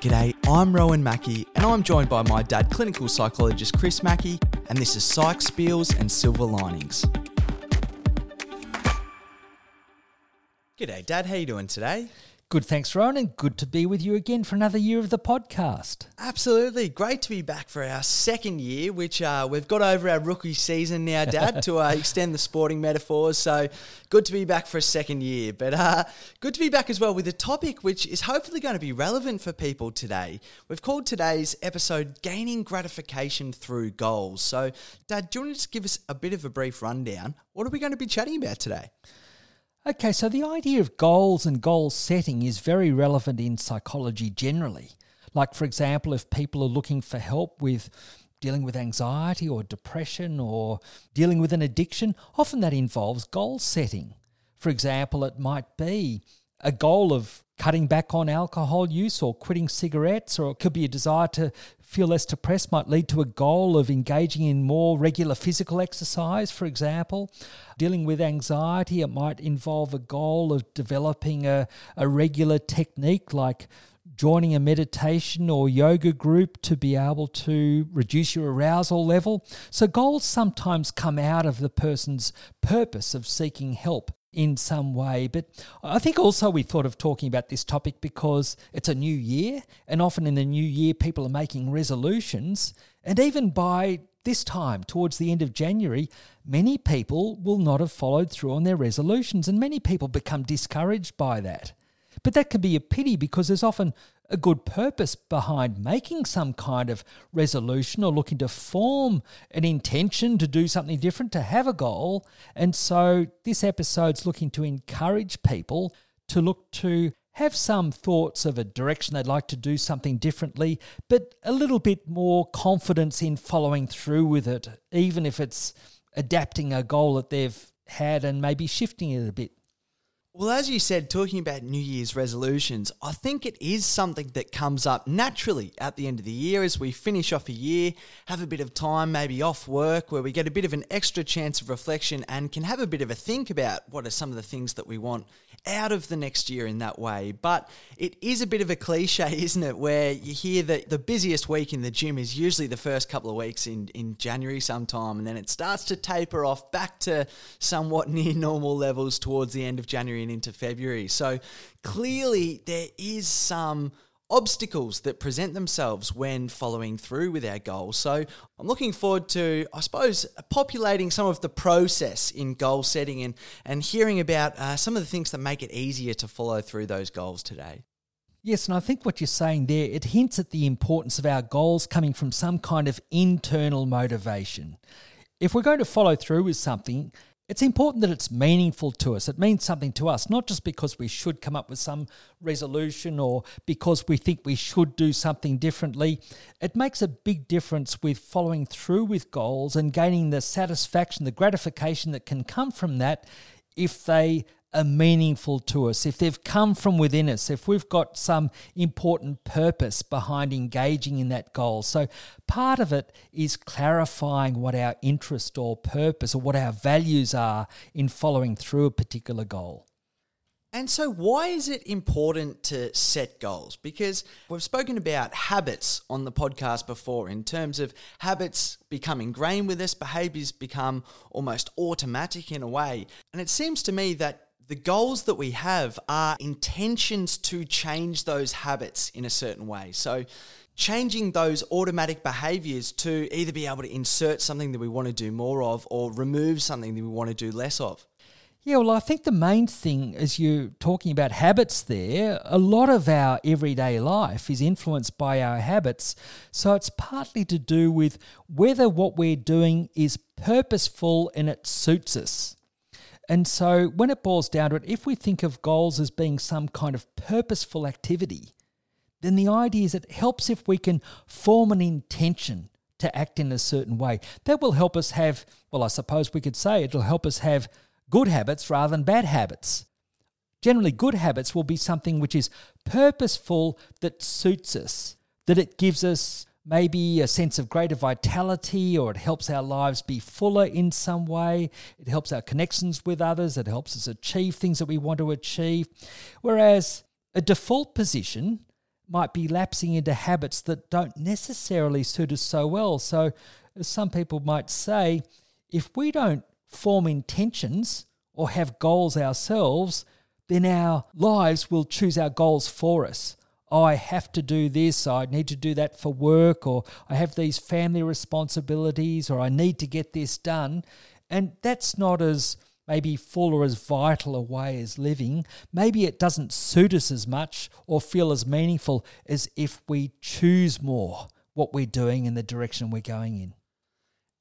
G'day, I'm Rowan Mackey, and I'm joined by my dad, clinical psychologist Chris Mackey, and this is Psych Spiels and Silver Linings. G'day, Dad. How you doing today? Good, thanks, Rowan, and good to be with you again for another year of the podcast. Absolutely. Great to be back for our second year, which uh, we've got over our rookie season now, Dad, to uh, extend the sporting metaphors. So good to be back for a second year. But uh, good to be back as well with a topic which is hopefully going to be relevant for people today. We've called today's episode Gaining Gratification Through Goals. So, Dad, do you want to just give us a bit of a brief rundown? What are we going to be chatting about today? Okay, so the idea of goals and goal setting is very relevant in psychology generally. Like, for example, if people are looking for help with dealing with anxiety or depression or dealing with an addiction, often that involves goal setting. For example, it might be a goal of cutting back on alcohol use or quitting cigarettes, or it could be a desire to feel less depressed, might lead to a goal of engaging in more regular physical exercise, for example. Dealing with anxiety, it might involve a goal of developing a, a regular technique like joining a meditation or yoga group to be able to reduce your arousal level. So, goals sometimes come out of the person's purpose of seeking help in some way. But I think also we thought of talking about this topic because it's a new year, and often in the new year, people are making resolutions. And even by this time, towards the end of January, many people will not have followed through on their resolutions, and many people become discouraged by that. But that can be a pity because there's often a good purpose behind making some kind of resolution or looking to form an intention to do something different, to have a goal. And so this episode's looking to encourage people to look to have some thoughts of a direction they'd like to do something differently, but a little bit more confidence in following through with it, even if it's adapting a goal that they've had and maybe shifting it a bit. Well, as you said, talking about New Year's resolutions, I think it is something that comes up naturally at the end of the year as we finish off a year, have a bit of time, maybe off work, where we get a bit of an extra chance of reflection and can have a bit of a think about what are some of the things that we want out of the next year in that way. But it is a bit of a cliche, isn't it? Where you hear that the busiest week in the gym is usually the first couple of weeks in, in January sometime, and then it starts to taper off back to somewhat near normal levels towards the end of January and into February. So clearly there is some obstacles that present themselves when following through with our goals. So I'm looking forward to, I suppose, populating some of the process in goal setting and, and hearing about uh, some of the things that make it easier to follow through those goals today. Yes, and I think what you're saying there, it hints at the importance of our goals coming from some kind of internal motivation. If we're going to follow through with something, it's important that it's meaningful to us. It means something to us, not just because we should come up with some resolution or because we think we should do something differently. It makes a big difference with following through with goals and gaining the satisfaction, the gratification that can come from that if they are meaningful to us, if they've come from within us, if we've got some important purpose behind engaging in that goal. So, part of it is clarifying what our interest or purpose or what our values are in following through a particular goal. And so, why is it important to set goals? Because we've spoken about habits on the podcast before, in terms of habits become ingrained with us, behaviors become almost automatic in a way. And it seems to me that the goals that we have are intentions to change those habits in a certain way. So, changing those automatic behaviors to either be able to insert something that we want to do more of or remove something that we want to do less of. Yeah, well, I think the main thing, as you're talking about habits there, a lot of our everyday life is influenced by our habits. So it's partly to do with whether what we're doing is purposeful and it suits us. And so, when it boils down to it, if we think of goals as being some kind of purposeful activity, then the idea is it helps if we can form an intention to act in a certain way. That will help us have, well, I suppose we could say it'll help us have good habits rather than bad habits. Generally, good habits will be something which is purposeful that suits us, that it gives us maybe a sense of greater vitality or it helps our lives be fuller in some way. It helps our connections with others. It helps us achieve things that we want to achieve. Whereas a default position might be lapsing into habits that don't necessarily suit us so well. So, as some people might say, if we don't form intentions or have goals ourselves, then our lives will choose our goals for us. Oh, I have to do this, I need to do that for work, or I have these family responsibilities, or I need to get this done. And that's not as maybe full or as vital a way as living. Maybe it doesn't suit us as much or feel as meaningful as if we choose more what we're doing and the direction we're going in.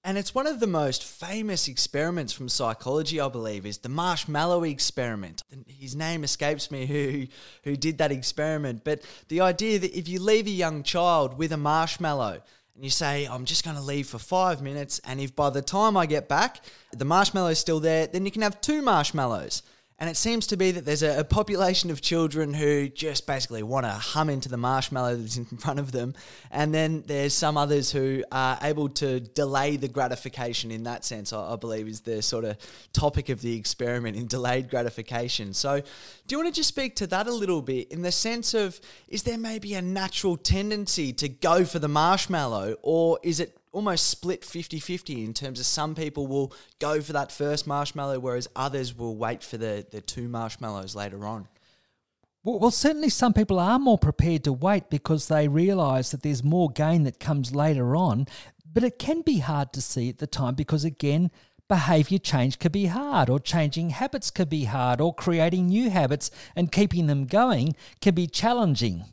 And it's one of the most famous experiments from psychology, I believe, is the marshmallow experiment. His name escapes me who who did that experiment, but the idea that if you leave a young child with a marshmallow and you say, I'm just going to leave for five minutes, and if by the time I get back, the marshmallow is still there, then you can have two marshmallows. And it seems to be that there's a, a, population of children who just basically want to hum into the marshmallow that's in front of them. And then there's some others who are able to delay the gratification in that sense, I, I believe, is the sort of topic of the experiment in delayed gratification. So, do you want to just speak to that a little bit in the sense of is there maybe a natural tendency to go for the marshmallow, or is it almost split 50 50 in terms of some people will go for that first marshmallow, whereas others will wait for the, the two marshmallows later on. Well, well, certainly some people are more prepared to wait because they realise that there's more gain that comes later on. But it can be hard to see at the time because, again, behaviour change could be hard, or changing habits could be hard, or creating new habits and keeping them going can be challenging.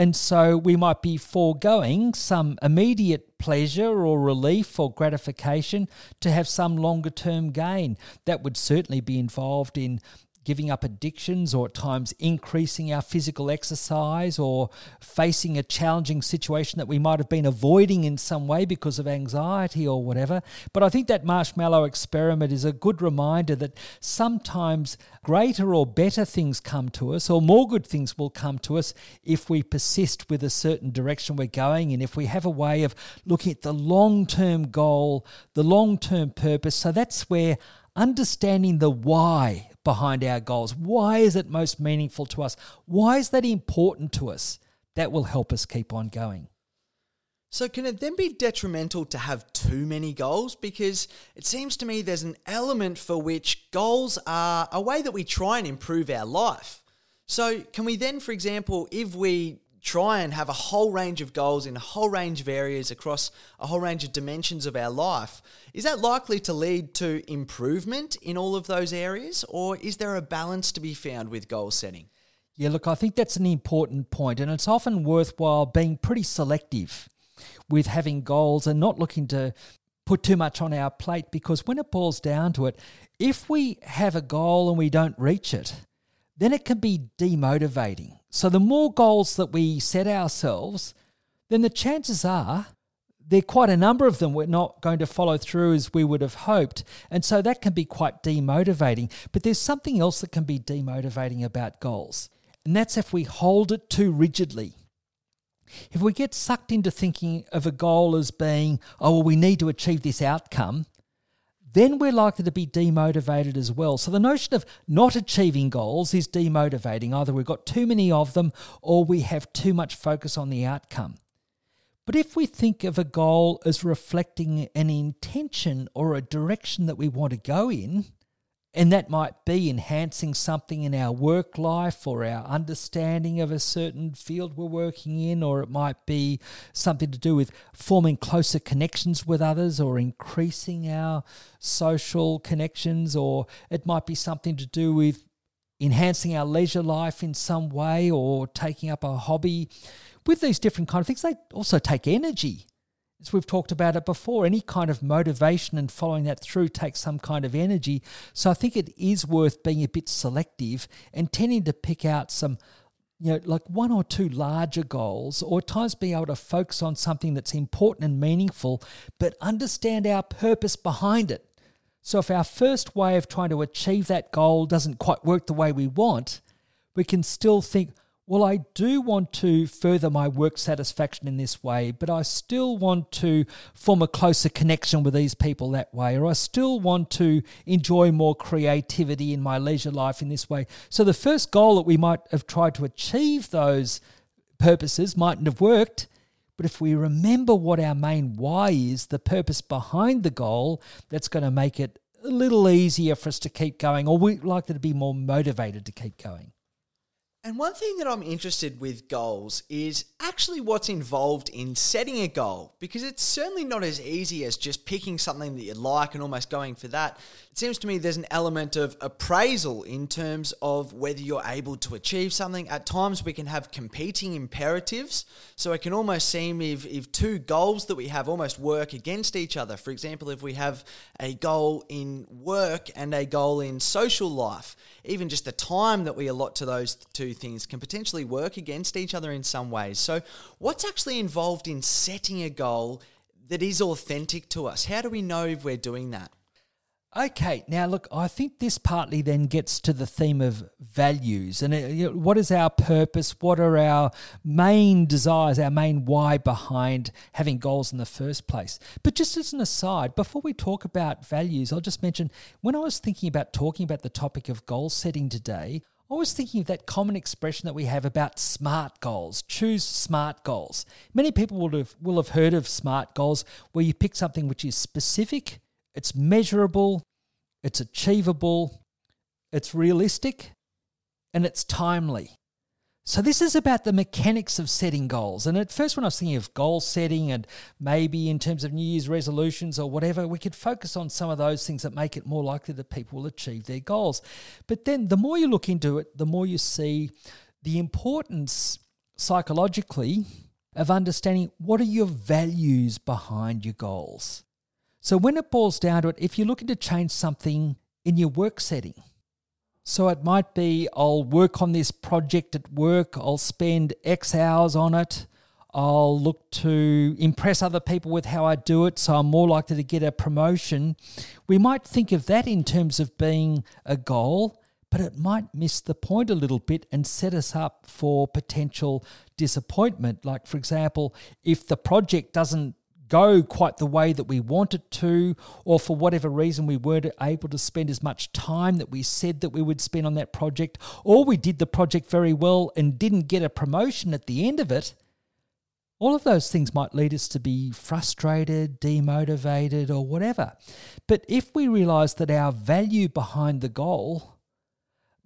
And so we might be foregoing some immediate pleasure or relief or gratification to have some longer term gain. That would certainly be involved in giving up addictions or at times increasing our physical exercise or facing a challenging situation that we might have been avoiding in some way because of anxiety or whatever. But I think that marshmallow experiment is a good reminder that sometimes greater or better things come to us or more good things will come to us if we persist with a certain direction we're going in, if we have a way of looking at the long term goal, the long term purpose. So that's where understanding the why behind our goals. Why is it most meaningful to us? Why is that important to us? That will help us keep on going. So, can it then be detrimental to have too many goals? Because it seems to me there's an element for which goals are a way that we try and improve our life. So, can we then, for example, if we try and have a whole range of goals in a whole range of areas across a whole range of dimensions of our life, is that likely to lead to improvement in all of those areas, or is there a balance to be found with goal setting? Yeah, look, I think that's an important point, and it's often worthwhile being pretty selective with having goals and not looking to put too much on our plate because when it boils down to it, if we have a goal and we don't reach it, then it can be demotivating. So, the more goals that we set ourselves, then the chances are there are quite a number of them we're not going to follow through as we would have hoped. And so that can be quite demotivating. But there's something else that can be demotivating about goals, and that's if we hold it too rigidly. If we get sucked into thinking of a goal as being, oh, well, we need to achieve this outcome, then we're likely to be demotivated as well. So the notion of not achieving goals is demotivating. Either we've got too many of them or we have too much focus on the outcome. But if we think of a goal as reflecting an intention or a direction that we want to go in, and that might be enhancing something in our work life or our understanding of a certain field we're working in, or it might be something to do with forming closer connections with others or increasing our social connections, or it might be something to do with enhancing our leisure life in some way or taking up a hobby. With these different kind of things, they also take energy as we've talked about it before, any kind of motivation and following that through takes some kind of energy. So I think it is worth being a bit selective and tending to pick out some, you know, like one or two larger goals, or at times being able to focus on something that's important and meaningful, but understand our purpose behind it. So if our first way of trying to achieve that goal doesn't quite work the way we want, we can still think, well, I do want to further my work satisfaction in this way, but I still want to form a closer connection with these people that way, or I still want to enjoy more creativity in my leisure life in this way. So, the first goal that we might have tried to achieve those purposes mightn't have worked. But if we remember what our main why is, the purpose behind the goal, that's going to make it a little easier for us to keep going, or we're likely to be more motivated to keep going. And one thing that I'm interested with goals is actually what's involved in setting a goal because it's certainly not as easy as just picking something that you like and almost going for that. Seems to me there's an element of appraisal in terms of whether you're able to achieve something. At times we can have competing imperatives, so it can almost seem if, if two goals that we have almost work against each other. For example, if we have a goal in work and a goal in social life, even just the time that we allot to those two things can potentially work against each other in some ways. So, what's actually involved in setting a goal that is authentic to us? How do we know if we're doing that? Okay, now look, I think this partly then gets to the theme of values and uh, what is our purpose? What are our main desires, our main why behind having goals in the first place? But just as an aside, before we talk about values, I'll just mention when I was thinking about talking about the topic of goal setting today, I was thinking of that common expression that we have about SMART goals. Choose SMART goals. Many people will have, will have heard of SMART goals where you pick something which is specific it's measurable, it's achievable, it's realistic, and it's timely. So, this is about the mechanics of setting goals. And at first, when I was thinking of goal setting and maybe in terms of New Year's resolutions or whatever, we could focus on some of those things that make it more likely that people will achieve their goals. But then, the more you look into it, the more you see the importance psychologically of understanding what are your values behind your goals. So when it boils down to it, if you're looking to change something in your work setting, so it might be I'll work on this project at work, I'll spend X hours on it, I'll look to impress other people with how I do it, so I'm more likely to get a promotion. We might think of that in terms of being a goal, but it might miss the point a little bit and set us up for potential disappointment. Like, for example, if the project doesn't go quite the way that we wanted to, or for whatever reason we weren't able to spend as much time that we said that we would spend on that project, or we did the project very well and didn't get a promotion at the end of it, all of those things might lead us to be frustrated, demotivated, or whatever. But if we realize that our value behind the goal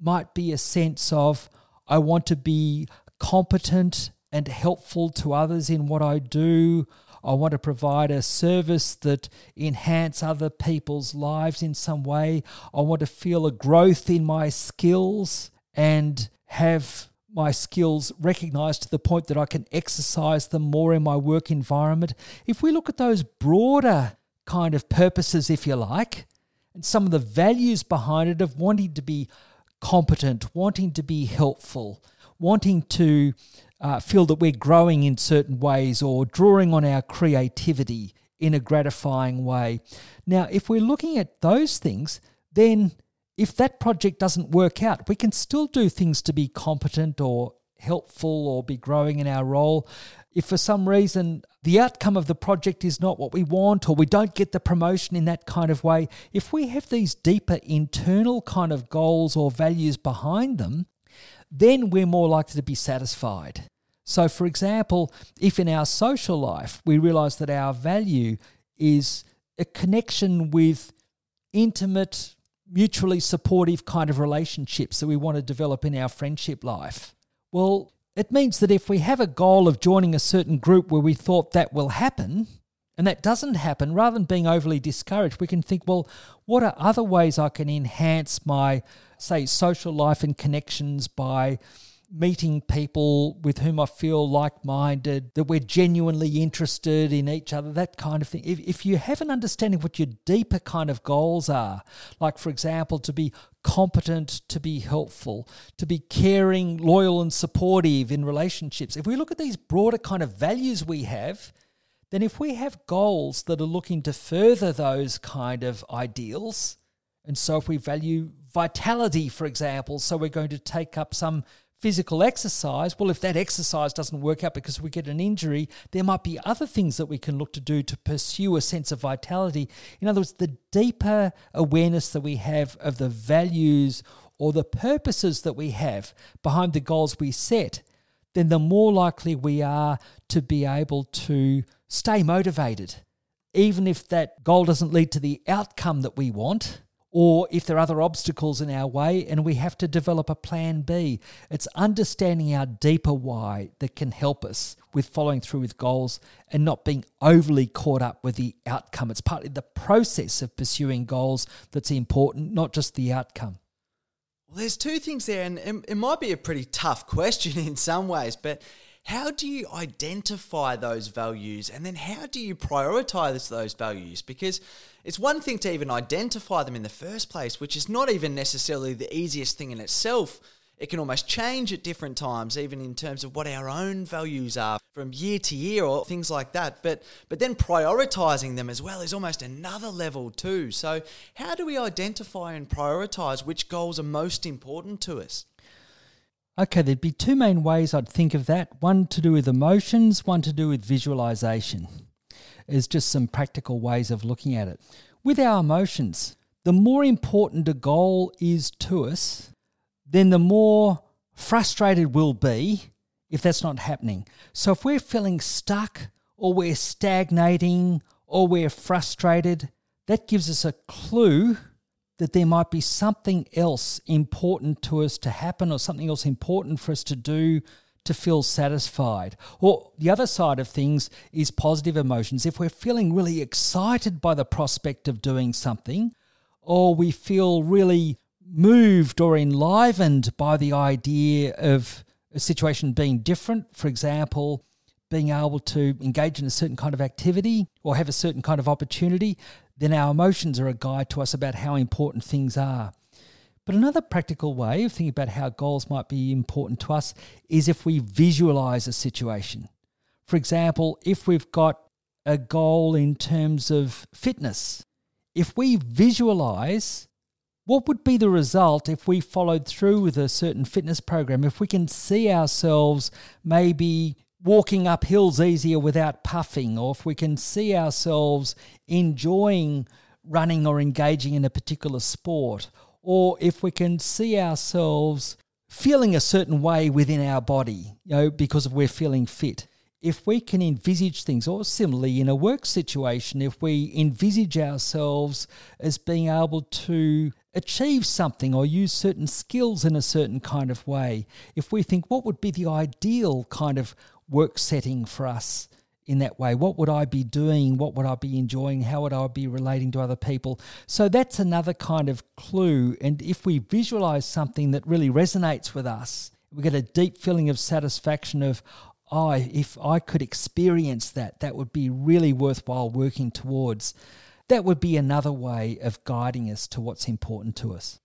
might be a sense of, I want to be competent and helpful to others in what I do. I want to provide a service that enhance other people's lives in some way. I want to feel a growth in my skills and have my skills recognized to the point that I can exercise them more in my work environment. If we look at those broader kind of purposes, if you like, and some of the values behind it of wanting to be competent, wanting to be helpful, wanting to uh, feel that we're growing in certain ways or drawing on our creativity in a gratifying way. Now, if we're looking at those things, then if that project doesn't work out, we can still do things to be competent or helpful or be growing in our role. If for some reason the outcome of the project is not what we want or we don't get the promotion in that kind of way, if we have these deeper internal kind of goals or values behind them, then we're more likely to be satisfied. So, for example, if in our social life we realize that our value is a connection with intimate, mutually supportive kind of relationships that we want to develop in our friendship life, well, it means that if we have a goal of joining a certain group where we thought that will happen, and that doesn't happen, rather than being overly discouraged, we can think, well, what are other ways I can enhance my, say, social life and connections by meeting people with whom I feel like minded, that we're genuinely interested in each other, that kind of thing. If, if you have an understanding what your deeper kind of goals are, like, for example, to be competent, to be helpful, to be caring, loyal, and supportive in relationships, if we look at these broader kind of values we have, then if we have goals that are looking to further those kind of ideals, and so if we value vitality, for example, so we're going to take up some physical exercise, well, if that exercise doesn't work out because we get an injury, there might be other things that we can look to do to pursue a sense of vitality. In other words, the deeper awareness that we have of the values or the purposes that we have behind the goals we set, then the more likely we are to be able to stay motivated. Even if that goal doesn't lead to the outcome that we want, or if there are other obstacles in our way and we have to develop a plan B. It's understanding our deeper why that can help us with following through with goals and not being overly caught up with the outcome. It's partly the process of pursuing goals that's important, not just the outcome. Well, there's two things there, and it, it might be a pretty tough question in some ways, but how do you identify those values and then how do you prioritize those values? Because it's one thing to even identify them in the first place, which is not even necessarily the easiest thing in itself. It can almost change at different times, even in terms of what our own values are from year to year or things like that. But but then prioritizing them as well is almost another level too. So how do we identify and prioritize which goals are most important to us? Okay, there'd be two main ways I'd think of that. One to do with emotions, one to do with visualization is just some practical ways of looking at it. With our emotions, the more important a goal is to us, then the more frustrated we'll be if that's not happening. So if we're feeling stuck or we're stagnating or we're frustrated, that gives us a clue that there might be something else important to us to happen or something else important for us to do to feel satisfied. Or the other side of things is positive emotions. If we're feeling really excited by the prospect of doing something, or we feel really moved or enlivened by the idea of a situation being different, for example, being able to engage in a certain kind of activity or have a certain kind of opportunity, then our emotions are a guide to us about how important things are. But another practical way of thinking about how goals might be important to us is if we visualize a situation. For example, if we've got a goal in terms of fitness, if we visualize what would be the result if we followed through with a certain fitness program, if we can see ourselves maybe walking up hills easier without puffing, or if we can see ourselves enjoying running or engaging in a particular sport, or if we can see ourselves feeling a certain way within our body, you know, because we're feeling fit. If we can envisage things, or similarly in a work situation, if we envisage ourselves as being able to achieve something or use certain skills in a certain kind of way, if we think what would be the ideal kind of work setting for us in that way? What would I be doing? What would I be enjoying? How would I be relating to other people? So that's another kind of clue. And if we visualize something that really resonates with us, we get a deep feeling of satisfaction of, oh, if I could experience that, that would be really worthwhile working towards. That would be another way of guiding us to what's important to us.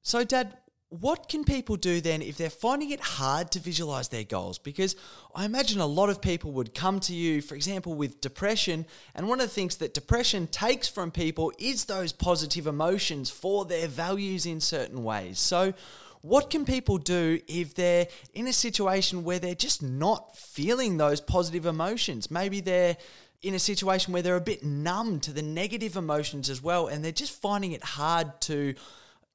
So, Dad, what can people do then if they're finding it hard to visualize their goals? Because I imagine a lot of people would come to you, for example, with depression. And one of the things that depression takes from people is those positive emotions for their values in certain ways. So, what can people do if they're in a situation where they're just not feeling those positive emotions? Maybe they're in a situation where they're a bit numb to the negative emotions as well, and they're just finding it hard to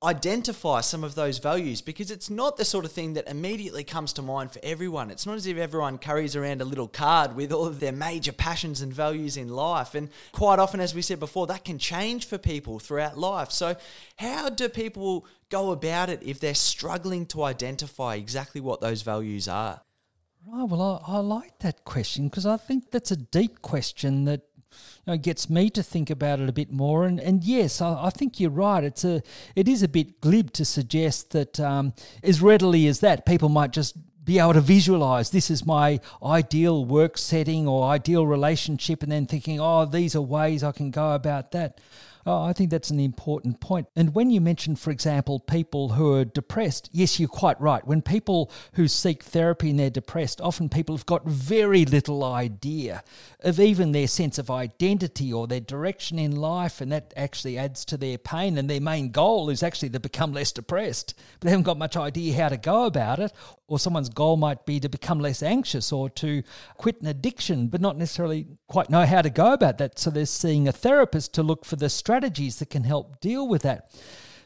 identify some of those values because it's not the sort of thing that immediately comes to mind for everyone. It's not as if everyone carries around a little card with all of their major passions and values in life. And quite often, as we said before, that can change for people throughout life. So, how do people go about it if they're struggling to identify exactly what those values are? Right. Well, I, I like that question because I think that's a deep question that you know, gets me to think about it a bit more. And, and yes, I, I, think you're right. It's a it is a bit glib to suggest that um, as readily as that people might just be able to visualize this is my ideal work setting or ideal relationship, and then thinking, oh, these are ways I can go about that. Oh, I think that's an important point. And when you mention, for example, people who are depressed, yes, you're quite right. When people who seek therapy and they're depressed, often people have got very little idea of even their sense of identity or their direction in life, and that actually adds to their pain. And their main goal is actually to become less depressed, but they haven't got much idea how to go about it. Or someone's goal might be to become less anxious or to quit an addiction, but not necessarily quite know how to go about that. So they're seeing a therapist to look for the strategies that can help deal with that.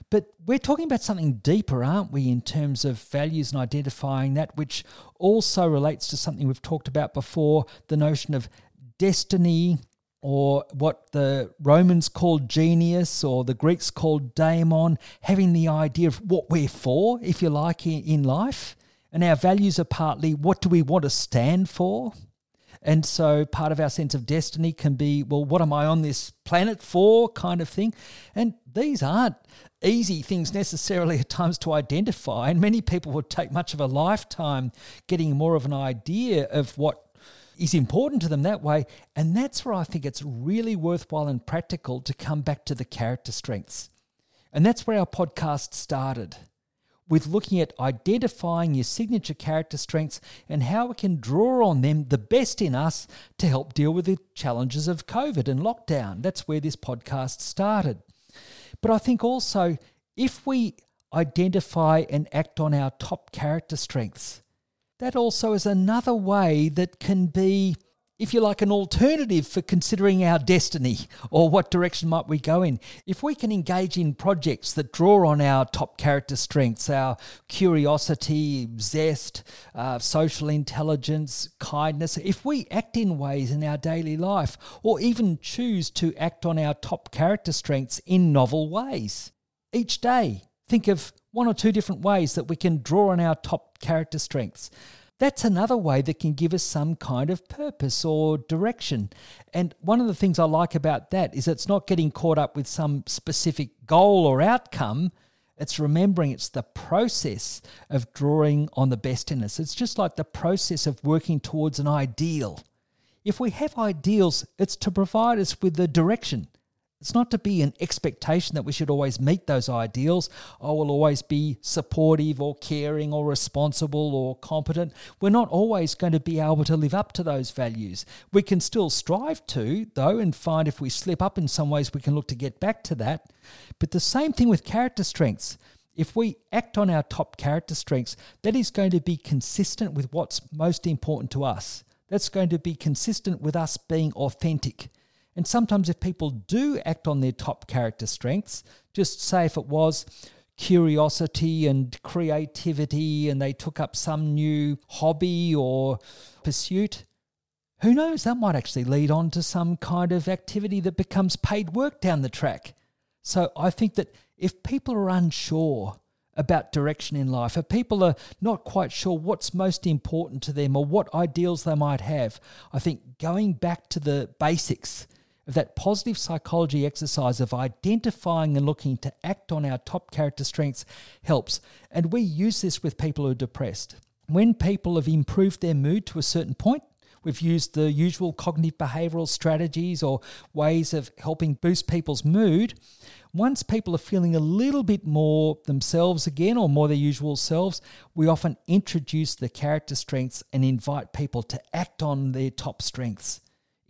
But we're talking about something deeper, aren't we, in terms of values and identifying that, which also relates to something we've talked about before the notion of destiny, or what the Romans called genius or the Greeks called daemon, having the idea of what we're for, if you like, in life. And our values are partly what do we want to stand for? And so part of our sense of destiny can be, well, what am I on this planet for, kind of thing. And these aren't easy things necessarily at times to identify. And many people would take much of a lifetime getting more of an idea of what is important to them that way. And that's where I think it's really worthwhile and practical to come back to the character strengths. And that's where our podcast started with looking at identifying your signature character strengths and how we can draw on them, the best in us, to help deal with the challenges of COVID and lockdown. That's where this podcast started. But I think also if we identify and act on our top character strengths, that also is another way that can be, if you like, an alternative for considering our destiny or what direction might we go in. If we can engage in projects that draw on our top character strengths, our curiosity, zest, uh, social intelligence, kindness, if we act in ways in our daily life or even choose to act on our top character strengths in novel ways each day, think of one or two different ways that we can draw on our top character strengths. That's another way that can give us some kind of purpose or direction. And one of the things I like about that is it's not getting caught up with some specific goal or outcome. It's remembering it's the process of drawing on the best in us. It's just like the process of working towards an ideal. If we have ideals, it's to provide us with the direction. It's not to be an expectation that we should always meet those ideals. I will always be supportive or caring or responsible or competent. We're not always going to be able to live up to those values. We can still strive to, though, and find if we slip up in some ways, we can look to get back to that. But the same thing with character strengths. If we act on our top character strengths, that is going to be consistent with what's most important to us. That's going to be consistent with us being authentic and sometimes, if people do act on their top character strengths, just say if it was curiosity and creativity and they took up some new hobby or pursuit, who knows, that might actually lead on to some kind of activity that becomes paid work down the track. So I think that if people are unsure about direction in life, if people are not quite sure what's most important to them or what ideals they might have, I think going back to the basics of that positive psychology exercise of identifying and looking to act on our top character strengths helps. And we use this with people who are depressed. When people have improved their mood to a certain point, We've used the usual cognitive behavioral strategies or ways of helping boost people's mood. Once people are feeling a little bit more themselves again or more their usual selves, we often introduce the character strengths and invite people to act on their top strengths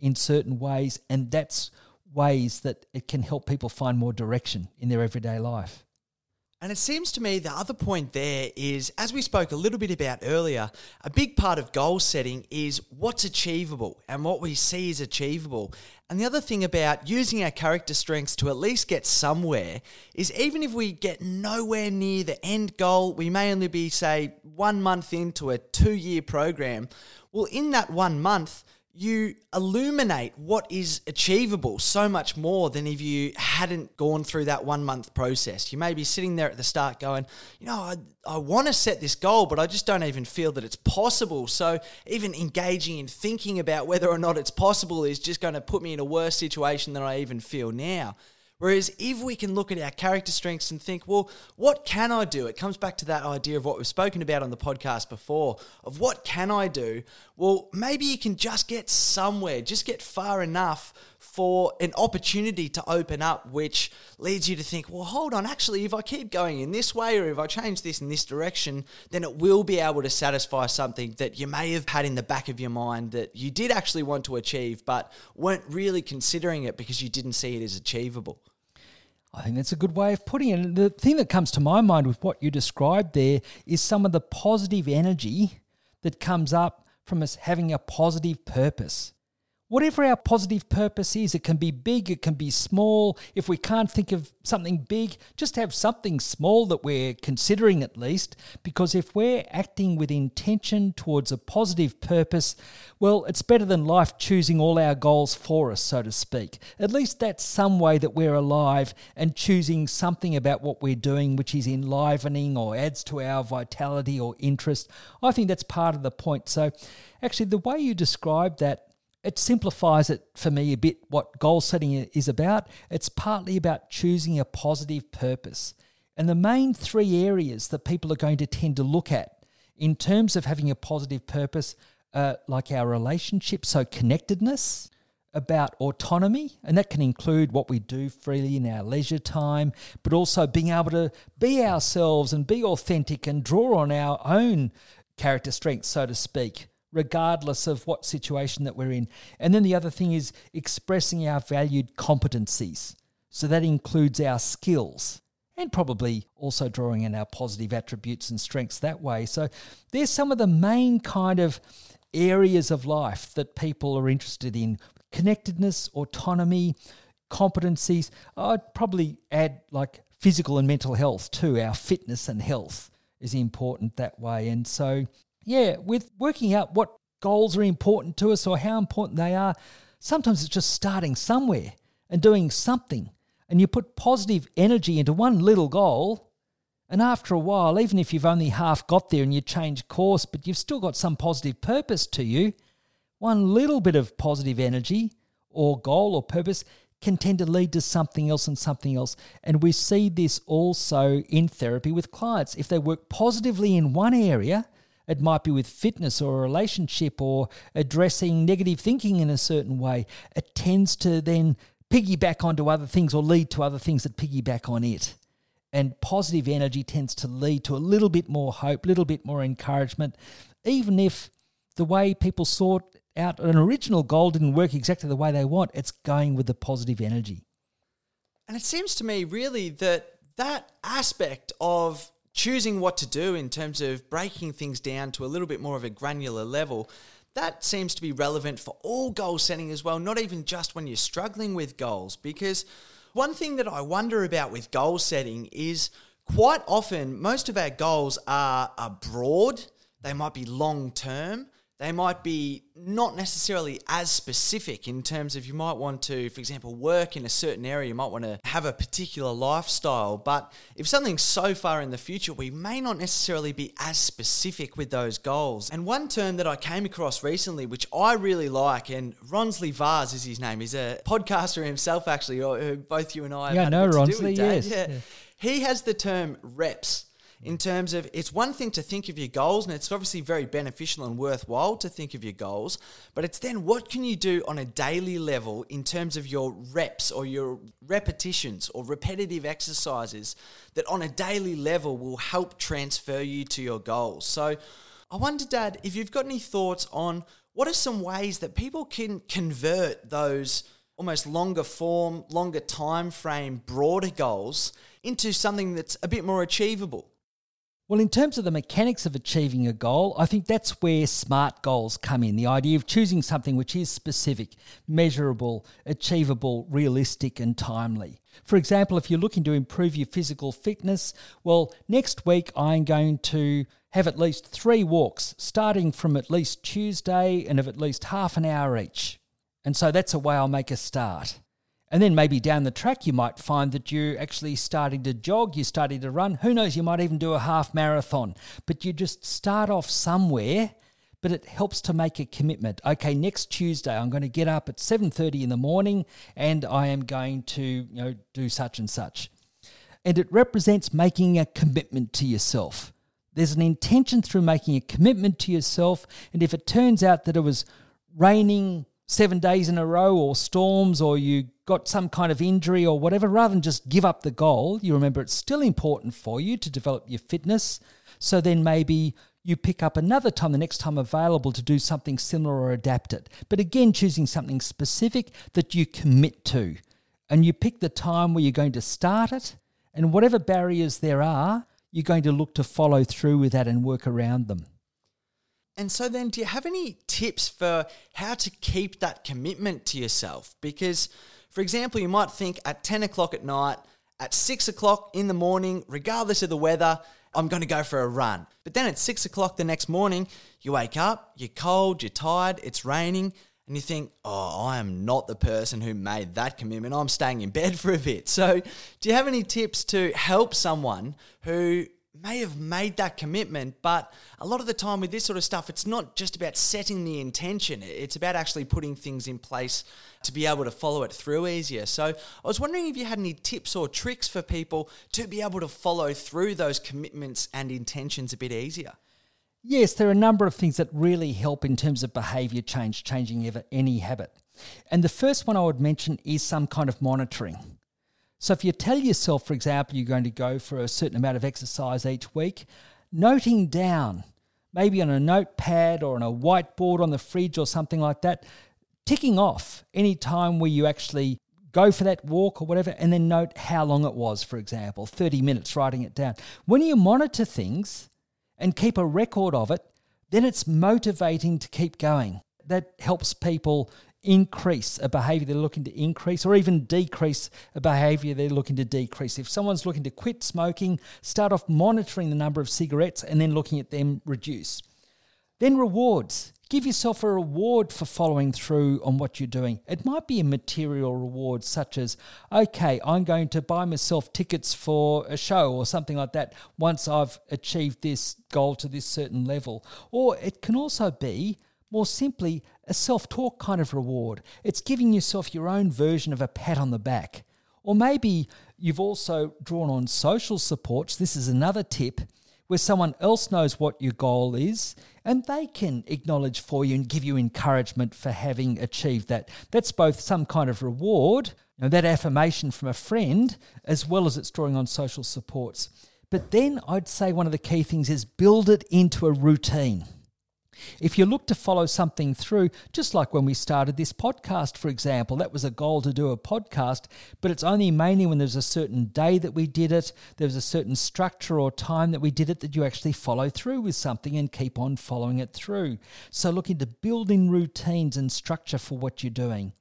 in certain ways, and that's ways that it can help people find more direction in their everyday life. And it seems to me the other point there is, as we spoke a little bit about earlier, a big part of goal setting is what's achievable and what we see is achievable. And the other thing about using our character strengths to at least get somewhere is even if we get nowhere near the end goal, we may only be, say, one month into a two year program. Well, in that one month, you illuminate what is achievable so much more than if you hadn't gone through that one month process. You may be sitting there at the start going, you know, I, I want to set this goal, but I just don't even feel that it's possible. So even engaging in thinking about whether or not it's possible is just going to put me in a worse situation than I even feel now. Whereas if we can look at our character strengths and think, well, what can I do? It comes back to that idea of what we've spoken about on the podcast before of what can I do? Well, maybe you can just get somewhere, just get far enough for an opportunity to open up, which leads you to think, well, hold on, actually, if I keep going in this way or if I change this in this direction, then it will be able to satisfy something that you may have had in the back of your mind that you did actually want to achieve, but weren't really considering it because you didn't see it as achievable. I think that's a good way of putting it. And the thing that comes to my mind with what you described there is some of the positive energy that comes up from us having a positive purpose. Whatever our positive purpose is, it can be big, it can be small. If we can't think of something big, just have something small that we're considering at least. Because if we're acting with intention towards a positive purpose, well, it's better than life choosing all our goals for us, so to speak. At least that's some way that we're alive and choosing something about what we're doing which is enlivening or adds to our vitality or interest. I think that's part of the point. So, actually, the way you describe that it simplifies it for me a bit what goal setting is about. It's partly about choosing a positive purpose. And the main three areas that people are going to tend to look at in terms of having a positive purpose are like our relationship, so connectedness, about autonomy, and that can include what we do freely in our leisure time, but also being able to be ourselves and be authentic and draw on our own character strengths, so to speak regardless of what situation that we're in. And then the other thing is expressing our valued competencies. So that includes our skills and probably also drawing in our positive attributes and strengths that way. So there's some of the main kind of areas of life that people are interested in connectedness, autonomy, competencies. I'd probably add like physical and mental health too. Our fitness and health is important that way. And so yeah, with working out what goals are important to us or how important they are, sometimes it's just starting somewhere and doing something. And you put positive energy into one little goal. And after a while, even if you've only half got there and you change course, but you've still got some positive purpose to you, one little bit of positive energy or goal or purpose can tend to lead to something else and something else. And we see this also in therapy with clients. If they work positively in one area, it might be with fitness or a relationship or addressing negative thinking in a certain way. It tends to then piggyback onto other things or lead to other things that piggyback on it. And positive energy tends to lead to a little bit more hope, a little bit more encouragement, even if the way people sort out an original goal didn't work exactly the way they want, it's going with the positive energy. And it seems to me really that that aspect of choosing what to do in terms of breaking things down to a little bit more of a granular level, that seems to be relevant for all goal setting as well, not even just when you're struggling with goals. Because one thing that I wonder about with goal setting is quite often most of our goals are, are broad, they might be long term, they might be not necessarily as specific in terms of you might want to, for example, work in a certain area, you might want to have a particular lifestyle. But if something's so far in the future, we may not necessarily be as specific with those goals. And one term that I came across recently, which I really like, and Ronsley Vaz is his name, he's a podcaster himself, actually, who uh, both you and I have yeah, a bit Ronsley, to do with, Dad. yes. Yeah. Yeah. He has the term reps in terms of it's one thing to think of your goals and it's obviously very beneficial and worthwhile to think of your goals but it's then what can you do on a daily level in terms of your reps or your repetitions or repetitive exercises that on a daily level will help transfer you to your goals? So i wonder dad if you've got any thoughts on what are some ways that people can convert those almost longer form longer time frame broader goals into something that's a bit more achievable well, in terms of the mechanics of achieving a goal, I think that's where SMART goals come in. The idea of choosing something which is specific, measurable, achievable, realistic, and timely. For example, if you're looking to improve your physical fitness, well, next week I'm going to have at least three walks, starting from at least Tuesday and of at least half an hour each. And so that's a way I'll make a start. And then maybe down the track, you might find that you're actually starting to jog, you're starting to run. Who knows, you might even do a half marathon. But you just start off somewhere, but it helps to make a commitment. Okay, next Tuesday, I'm going to get up at 7.30 in the morning and I am going to you know, do such and such. And it represents making a commitment to yourself. There's an intention through making a commitment to yourself. And if it turns out that it was raining seven days in a row or storms or you got some kind of injury or whatever, rather than just give up the goal, you remember it's still important for you to develop your fitness. So then maybe you pick up another time, the next time available, to do something similar or adapt it. But again, choosing something specific that you commit to. And you pick the time where you're going to start it, and whatever barriers there are, you're going to look to follow through with that and work around them. And so, then, do you have any tips for how to keep that commitment to yourself? Because, for example, you might think at 10 o'clock at night, at 6 o'clock in the morning, regardless of the weather, I'm going to go for a run. But then at 6 o'clock the next morning, you wake up, you're cold, you're tired, it's raining, and you think, oh, I am not the person who made that commitment. I'm staying in bed for a bit. So, do you have any tips to help someone who may have made that commitment, but a lot of the time with this sort of stuff, it's not just about setting the intention, it's about actually putting things in place to be able to follow it through easier. So I was wondering if you had any tips or tricks for people to be able to follow through those commitments and intentions a bit easier. Yes, there are a number of things that really help in terms of behavior change, changing ever, any habit. And the first one I would mention is some kind of monitoring. So if you tell yourself, for example, you're going to go for a certain amount of exercise each week, noting down, maybe on a notepad or on a whiteboard on the fridge or something like that, ticking off any time where you actually go for that walk or whatever, and then note how long it was, for example, 30 minutes, writing it down. When you monitor things and keep a record of it, then it's motivating to keep going. That helps people increase a behavior they're looking to increase or even decrease a behavior they're looking to decrease. If someone's looking to quit smoking, start off monitoring the number of cigarettes and then looking at them reduce. Then rewards. Give yourself a reward for following through on what you're doing. It might be a material reward, such as, okay, I'm going to buy myself tickets for a show or something like that once I've achieved this goal to this certain level. Or it can also be, more simply, a self talk kind of reward. It's giving yourself your own version of a pat on the back. Or maybe you've also drawn on social supports. This is another tip where someone else knows what your goal is and they can acknowledge for you and give you encouragement for having achieved that. That's both some kind of reward, you know, that affirmation from a friend, as well as it's drawing on social supports. But then I'd say one of the key things is build it into a routine. If you look to follow something through, just like when we started this podcast, for example, that was a goal to do a podcast, but it's only mainly when there's a certain day that we did it, there's a certain structure or time that we did it that you actually follow through with something and keep on following it through. So look into building routines and structure for what you're doing.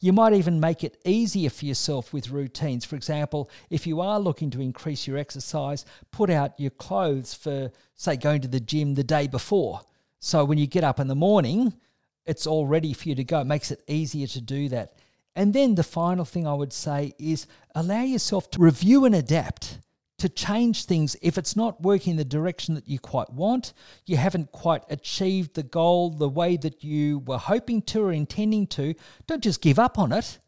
You might even make it easier for yourself with routines. For example, if you are looking to increase your exercise, put out your clothes for, say, going to the gym the day before so when you get up in the morning, it's all ready for you to go. It makes it easier to do that. And then the final thing I would say is allow yourself to review and adapt, to change things if it's not working in the direction that you quite want, you haven't quite achieved the goal the way that you were hoping to or intending to. Don't just give up on it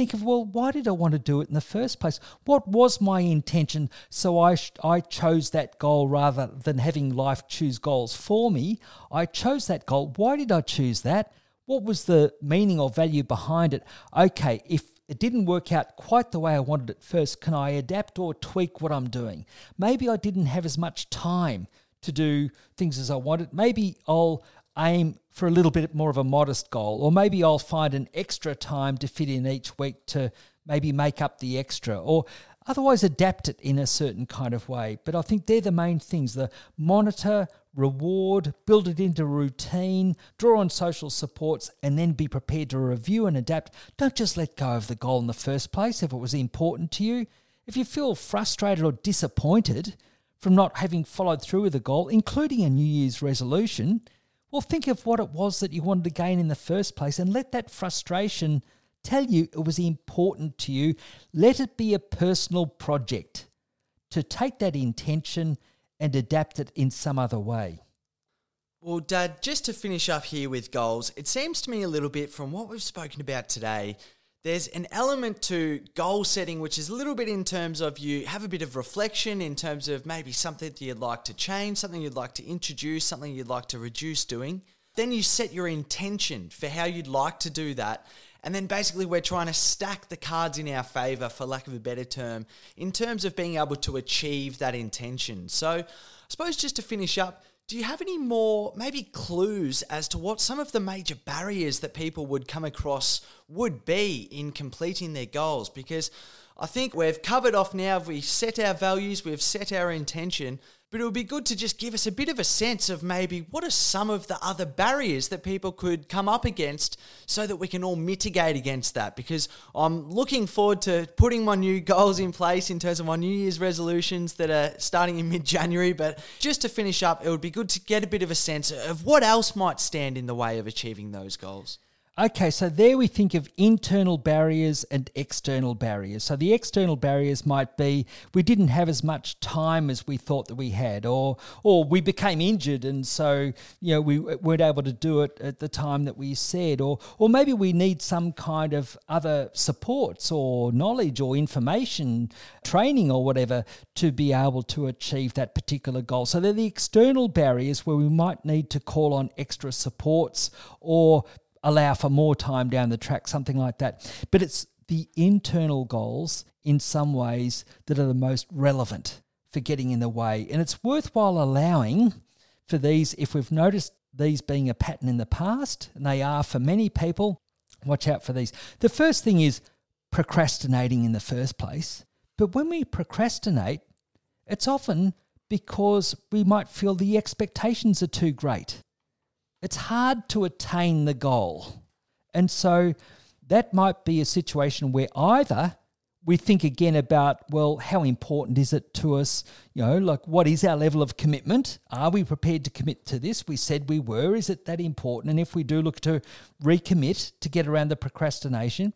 think of, well, why did I want to do it in the first place? What was my intention? So I, I chose that goal rather than having life choose goals for me. I chose that goal. Why did I choose that? What was the meaning or value behind it? Okay, if it didn't work out quite the way I wanted it first, can I adapt or tweak what I'm doing? Maybe I didn't have as much time to do things as I wanted. Maybe I'll aim for a little bit more of a modest goal, or maybe I'll find an extra time to fit in each week to maybe make up the extra, or otherwise adapt it in a certain kind of way. But I think they're the main things the monitor, reward, build it into routine, draw on social supports, and then be prepared to review and adapt. Don't just let go of the goal in the first place if it was important to you. If you feel frustrated or disappointed from not having followed through with a goal, including a New Year's resolution, well, think of what it was that you wanted to gain in the first place and let that frustration tell you it was important to you. Let it be a personal project to take that intention and adapt it in some other way. Well, Dad, just to finish up here with goals, it seems to me a little bit from what we've spoken about today there's an element to goal setting which is a little bit in terms of you have a bit of reflection in terms of maybe something that you'd like to change, something you'd like to introduce, something you'd like to reduce doing. Then you set your intention for how you'd like to do that. And then basically, we're trying to stack the cards in our favor, for lack of a better term, in terms of being able to achieve that intention. So, I suppose just to finish up, do you have any more, maybe clues as to what some of the major barriers that people would come across would be in completing their goals? Because I think we've covered off now, we've set our values, we've set our intention, but it would be good to just give us a bit of a sense of maybe what are some of the other barriers that people could come up against so that we can all mitigate against that. Because I'm looking forward to putting my new goals in place in terms of my New Year's resolutions that are starting in mid January. But just to finish up, it would be good to get a bit of a sense of what else might stand in the way of achieving those goals. Okay, so there we think of internal barriers and external barriers. So the external barriers might be we didn't have as much time as we thought that we had, or or we became injured and so you know we weren't able to do it at the time that we said, or or maybe we need some kind of other supports or knowledge or information, training or whatever to be able to achieve that particular goal. So they're the external barriers where we might need to call on extra supports or allow for more time down the track, something like that. But it's the internal goals in some ways that are the most relevant for getting in the way. And it's worthwhile allowing for these, if we've noticed these being a pattern in the past, and they are for many people, watch out for these. The first thing is procrastinating in the first place. But when we procrastinate, it's often because we might feel the expectations are too great it's hard to attain the goal. And so that might be a situation where either we think again about, well, how important is it to us? You know, like what is our level of commitment? Are we prepared to commit to this? We said we were. Is it that important? And if we do look to recommit to get around the procrastination,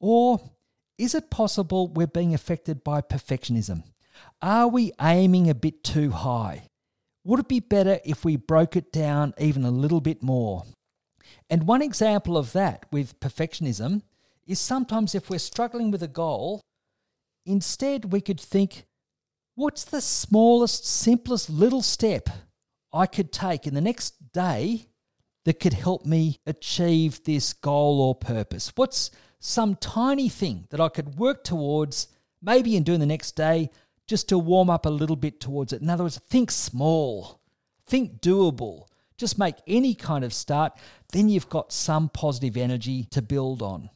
or is it possible we're being affected by perfectionism? Are we aiming a bit too high? Would it be better if we broke it down even a little bit more? And one example of that with perfectionism is sometimes if we're struggling with a goal, instead we could think, what's the smallest, simplest little step I could take in the next day that could help me achieve this goal or purpose? What's some tiny thing that I could work towards, maybe in doing the next day, just to warm up a little bit towards it. In other words, think small, think doable. Just make any kind of start. Then you've got some positive energy to build on.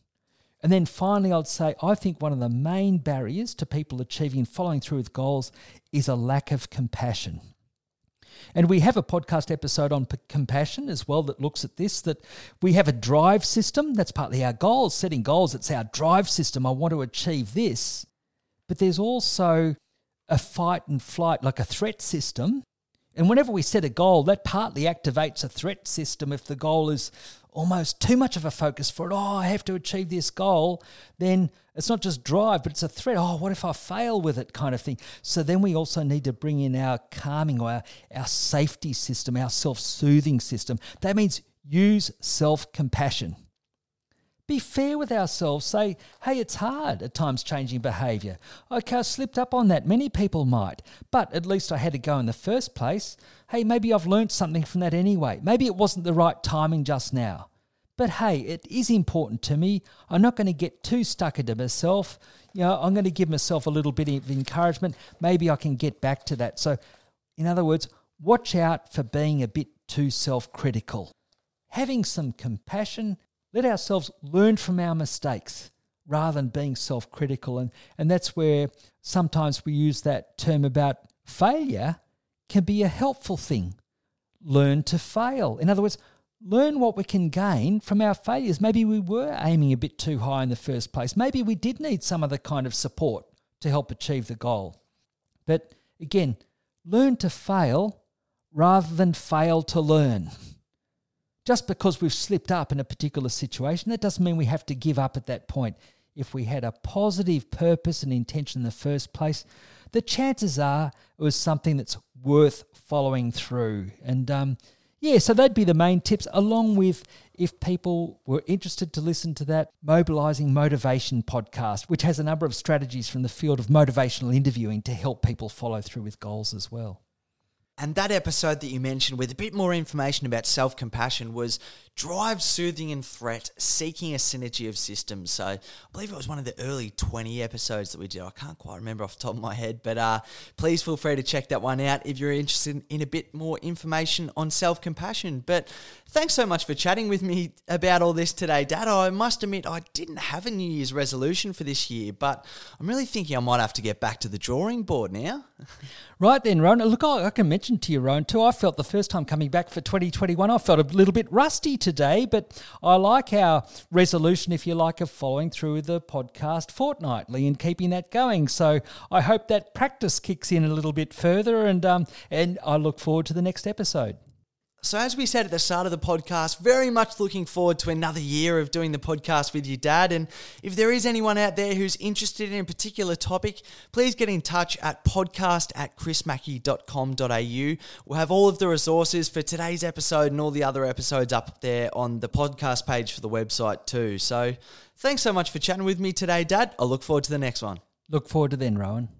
And then finally, I'd say I think one of the main barriers to people achieving and following through with goals is a lack of compassion. And we have a podcast episode on p- compassion as well that looks at this that we have a drive system. That's partly our goals, setting goals. It's our drive system. I want to achieve this. But there's also a fight and flight, like a threat system. And whenever we set a goal, that partly activates a threat system. If the goal is almost too much of a focus for it, oh, I have to achieve this goal, then it's not just drive, but it's a threat. Oh, what if I fail with it, kind of thing. So then we also need to bring in our calming or our, our safety system, our self soothing system. That means use self compassion. Be fair with ourselves. Say, hey, it's hard at times changing behaviour. Okay, I slipped up on that. Many people might. But at least I had to go in the first place. Hey, maybe I've learnt something from that anyway. Maybe it wasn't the right timing just now. But hey, it is important to me. I'm not going to get too stuck into myself. You know, I'm going to give myself a little bit of encouragement. Maybe I can get back to that. So, in other words, watch out for being a bit too self critical. Having some compassion let ourselves learn from our mistakes rather than being self critical. And, and that's where sometimes we use that term about failure can be a helpful thing. Learn to fail. In other words, learn what we can gain from our failures. Maybe we were aiming a bit too high in the first place. Maybe we did need some other kind of support to help achieve the goal. But again, learn to fail rather than fail to learn. Just because we've slipped up in a particular situation, that doesn't mean we have to give up at that point. If we had a positive purpose and intention in the first place, the chances are it was something that's worth following through. And um, yeah, so that'd be the main tips, along with if people were interested to listen to that Mobilizing Motivation podcast, which has a number of strategies from the field of motivational interviewing to help people follow through with goals as well. And that episode that you mentioned with a bit more information about self compassion was drive, soothing, and threat, seeking a synergy of systems. So I believe it was one of the early 20 episodes that we did. I can't quite remember off the top of my head, but uh, please feel free to check that one out if you're interested in a bit more information on self compassion. But thanks so much for chatting with me about all this today, Dad. I must admit, I didn't have a New Year's resolution for this year, but I'm really thinking I might have to get back to the drawing board now. Right then, Rowan. Look, I can mention to your own too. I felt the first time coming back for 2021, I felt a little bit rusty today, but I like our resolution, if you like, of following through the podcast fortnightly and keeping that going. So I hope that practice kicks in a little bit further, and um, and I look forward to the next episode. So, as we said at the start of the podcast, very much looking forward to another year of doing the podcast with your dad. And if there is anyone out there who's interested in a particular topic, please get in touch at podcast at chrismackey.com.au. We'll have all of the resources for today's episode and all the other episodes up there on the podcast page for the website, too. So, thanks so much for chatting with me today, Dad. I look forward to the next one. Look forward to then, Rowan.